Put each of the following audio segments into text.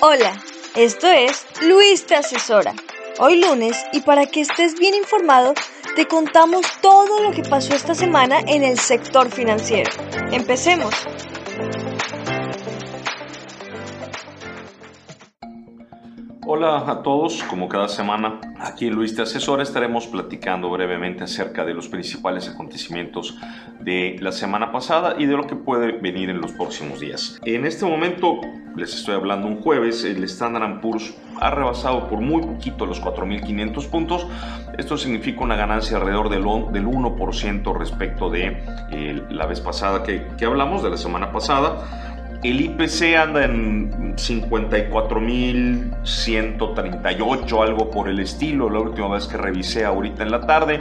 Hola, esto es Luis te asesora. Hoy lunes y para que estés bien informado, te contamos todo lo que pasó esta semana en el sector financiero. Empecemos. Hola a todos, como cada semana, aquí en Luis Te Asesora estaremos platicando brevemente acerca de los principales acontecimientos de la semana pasada y de lo que puede venir en los próximos días. En este momento, les estoy hablando un jueves, el Standard Poor's ha rebasado por muy poquito los 4.500 puntos. Esto significa una ganancia alrededor del 1% respecto de eh, la vez pasada que, que hablamos, de la semana pasada. El IPC anda en 54.138, algo por el estilo, la última vez que revisé ahorita en la tarde.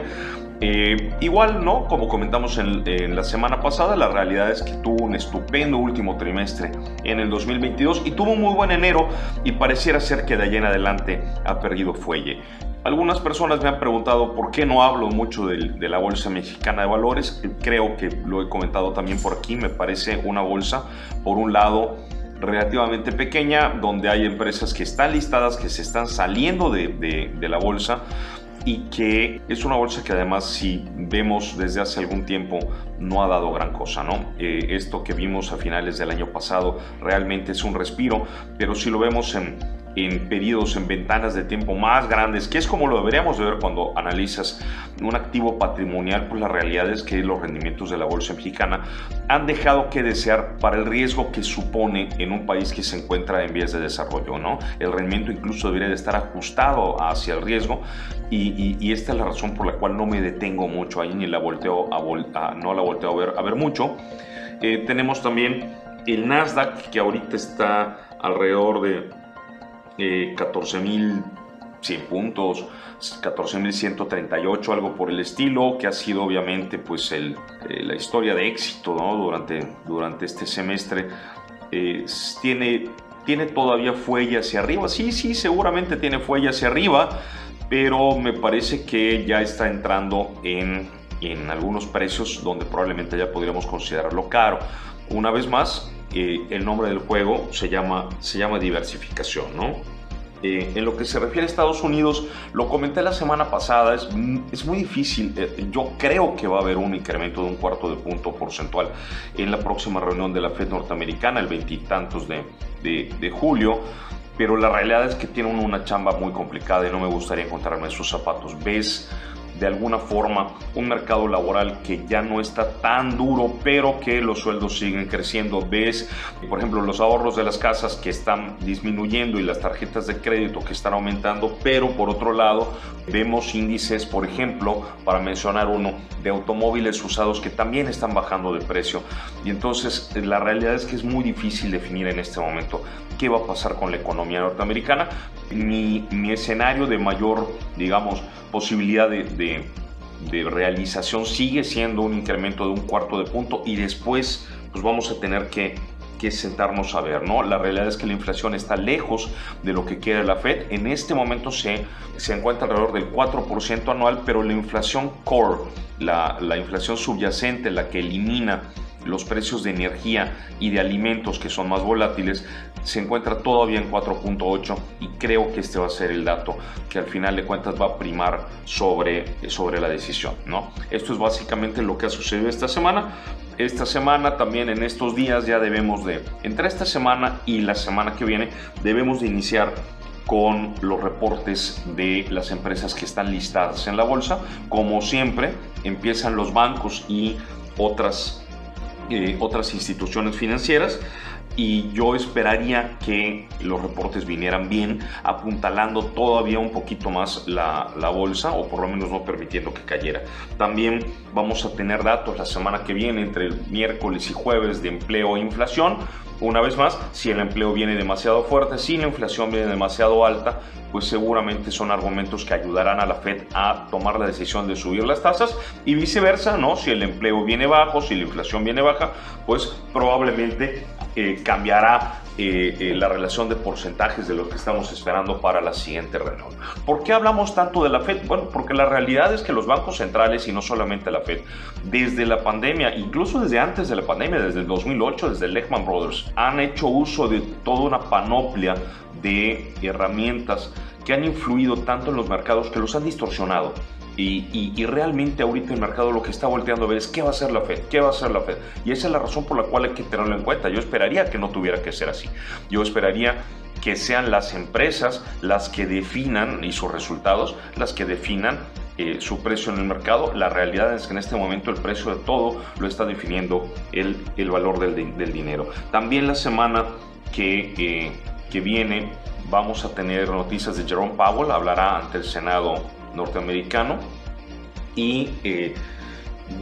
Eh, igual, ¿no? Como comentamos en, la semana pasada, la realidad es que tuvo un estupendo último trimestre en el 2022 y tuvo un muy buen enero y pareciera ser que de allá en adelante ha perdido fuelle. Algunas personas me han preguntado por qué no hablo mucho de, de, la Bolsa Mexicana de Valores. Creo que lo he comentado también por aquí. Me parece una bolsa, por un lado, relativamente pequeña, donde hay empresas que están listadas, que se están saliendo de, de, de la bolsa y que es una bolsa que además si vemos desde hace algún tiempo no ha dado gran cosa, ¿no? Eh, esto que vimos a finales del año pasado realmente es un respiro, pero si lo vemos en en periodos, en ventanas de tiempo más grandes, que es como lo deberíamos de ver cuando analizas un activo patrimonial, pues la realidad es que los rendimientos de la bolsa mexicana han dejado que desear para el riesgo que supone en un país que se encuentra en vías de desarrollo, ¿no? El rendimiento incluso debería de estar ajustado hacia el riesgo y, esta es la razón por la cual no me detengo mucho ahí ni la volteo a, no la volteo a ver, a ver mucho. Eh, tenemos también el Nasdaq que ahorita está alrededor de 14.100 eh, puntos, 14.138, algo por el estilo, que ha sido obviamente pues eh, la historia de éxito durante, durante este semestre. Eh, tiene, tiene todavía fuelle hacia arriba, sí, sí, seguramente tiene fuelle hacia arriba, pero me parece que ya está entrando en, en algunos precios donde probablemente ya podríamos considerarlo caro. Una vez más, el nombre del juego se llama, se llama diversificación, ¿no? Eh, en lo que se refiere a Estados Unidos, lo comenté la semana pasada, es, es muy difícil. Eh, yo creo que va a haber un incremento de un cuarto de punto porcentual en la próxima reunión de la Fed norteamericana, el veintitantos de, de, julio pero la realidad es que tienen una chamba muy complicada y no me gustaría encontrarme esos zapatos. Ves de alguna forma un mercado laboral que ya no está tan duro, pero que los sueldos siguen creciendo. Ves, por ejemplo, los ahorros de las casas que están disminuyendo y las tarjetas de crédito que están aumentando, pero por otro lado vemos índices, por ejemplo, para mencionar uno, de automóviles usados que también están bajando de precio. Y entonces la realidad es que es muy difícil definir en este momento qué va a pasar con la economía norteamericana. Mi, escenario de mayor, digamos, posibilidad de, realización sigue siendo un incremento de un cuarto de punto y después pues vamos a tener que, sentarnos a ver, ¿no? La realidad es que la inflación está lejos de lo que quiere la Fed. En este momento se, encuentra alrededor del 4% anual, pero la inflación core, la inflación subyacente, la que elimina los precios de energía y de alimentos que son más volátiles, se encuentra todavía en 4.8 y creo que este va a ser el dato que al final de cuentas va a primar sobre, sobre la decisión. ¿no? Esto es básicamente lo que ha sucedido esta semana. Esta semana también en estos días ya debemos de, entre esta semana y la semana que viene, debemos de iniciar con los reportes de las empresas que están listadas en la bolsa. Como siempre, empiezan los bancos y otras eh, otras instituciones financieras y yo esperaría que los reportes vinieran bien, apuntalando todavía un poquito más la, la, bolsa o por lo menos no permitiendo que cayera. También vamos a tener datos la semana que viene entre el miércoles y jueves de empleo e inflación. Una vez más, si el empleo viene demasiado fuerte, si la inflación viene demasiado alta, pues seguramente son argumentos que ayudarán a la Fed a tomar la decisión de subir las tasas y viceversa, ¿no? Si el empleo viene bajo, si la inflación viene baja, pues probablemente eh, cambiará eh, eh, la relación de porcentajes de lo que estamos esperando para la siguiente reunión. ¿Por qué hablamos tanto de la Fed? Bueno, porque la realidad es que los bancos centrales y no solamente la Fed, desde la pandemia, incluso desde antes de la pandemia, desde el 2008, desde Lehman Brothers, han hecho uso de toda una panoplia de herramientas que han influido tanto en los mercados que los han distorsionado. Y, realmente ahorita el mercado lo que está volteando a ver es qué va a hacer la Fed, qué va a hacer la Fed. Y esa es la razón por la cual hay que tenerlo en cuenta. Yo esperaría que no tuviera que ser así. Yo esperaría que sean las empresas las que definan y sus resultados las que definan eh, su precio en el mercado. La realidad es que en este momento el precio de todo lo está definiendo el, el valor del, del, dinero. También la semana que, eh, que viene vamos a tener noticias de Jerome Powell, hablará ante el Senado norteamericano y eh,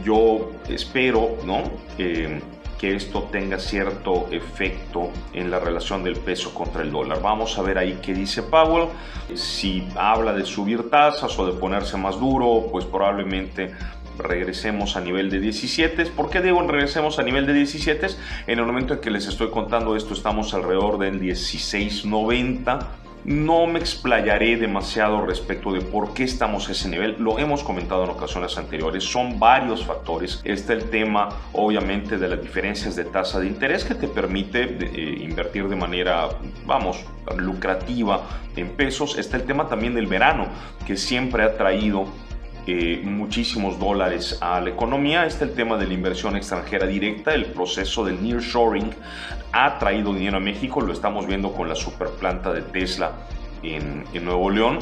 yo espero ¿no? Eh, que esto tenga cierto efecto en la relación del peso contra el dólar. Vamos a ver ahí qué dice Powell. Si habla de subir tasas o de ponerse más duro, pues probablemente regresemos a nivel de 17. ¿Por qué digo regresemos a nivel de 17? En el momento en que les estoy contando esto estamos alrededor del 16.90 no me explayaré demasiado respecto de por qué estamos a ese nivel, lo hemos comentado en ocasiones anteriores, son varios factores. Está el tema obviamente de las diferencias de tasa de interés que te permite eh, invertir de manera, vamos, lucrativa en pesos. Está el tema también del verano, que siempre ha traído muchísimos dólares a la economía. Está el tema de la inversión extranjera directa, el proceso del nearshoring ha traído dinero a México, lo estamos viendo con la superplanta de Tesla en, Nuevo León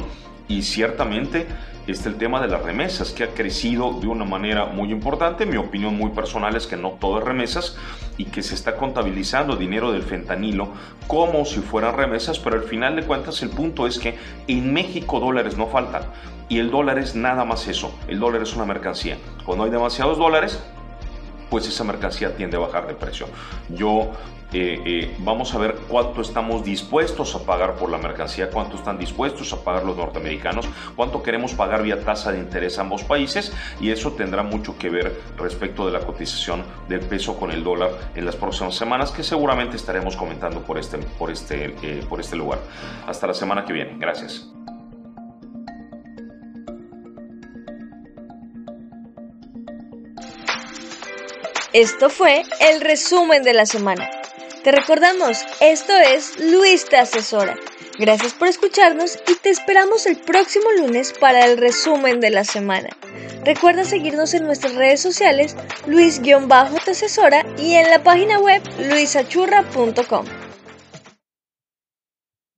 y ciertamente está el tema de las remesas, que ha crecido de una manera muy importante. Mi opinión muy personal es que no todo es remesas y que se está contabilizando dinero del fentanilo como si fueran remesas, pero al final de cuentas el punto es que en México dólares no faltan y el dólar es nada más eso. El dólar es una mercancía. Cuando hay demasiados dólares, pues esa mercancía tiende a bajar de precio. Yo eh, eh, vamos a ver cuánto estamos dispuestos a pagar por la mercancía, cuánto están dispuestos a pagar los norteamericanos, cuánto queremos pagar vía tasa de interés a ambos países y eso tendrá mucho que ver respecto de la cotización del peso con el dólar en las próximas semanas que seguramente estaremos comentando por este, por este, eh, por este lugar. Hasta la semana que viene. Gracias. Esto fue el resumen de la semana. Te recordamos, esto es Luis te asesora. Gracias por escucharnos y te esperamos el próximo lunes para el resumen de la semana. Recuerda seguirnos en nuestras redes sociales, Luis-te asesora y en la página web luisachurra.com.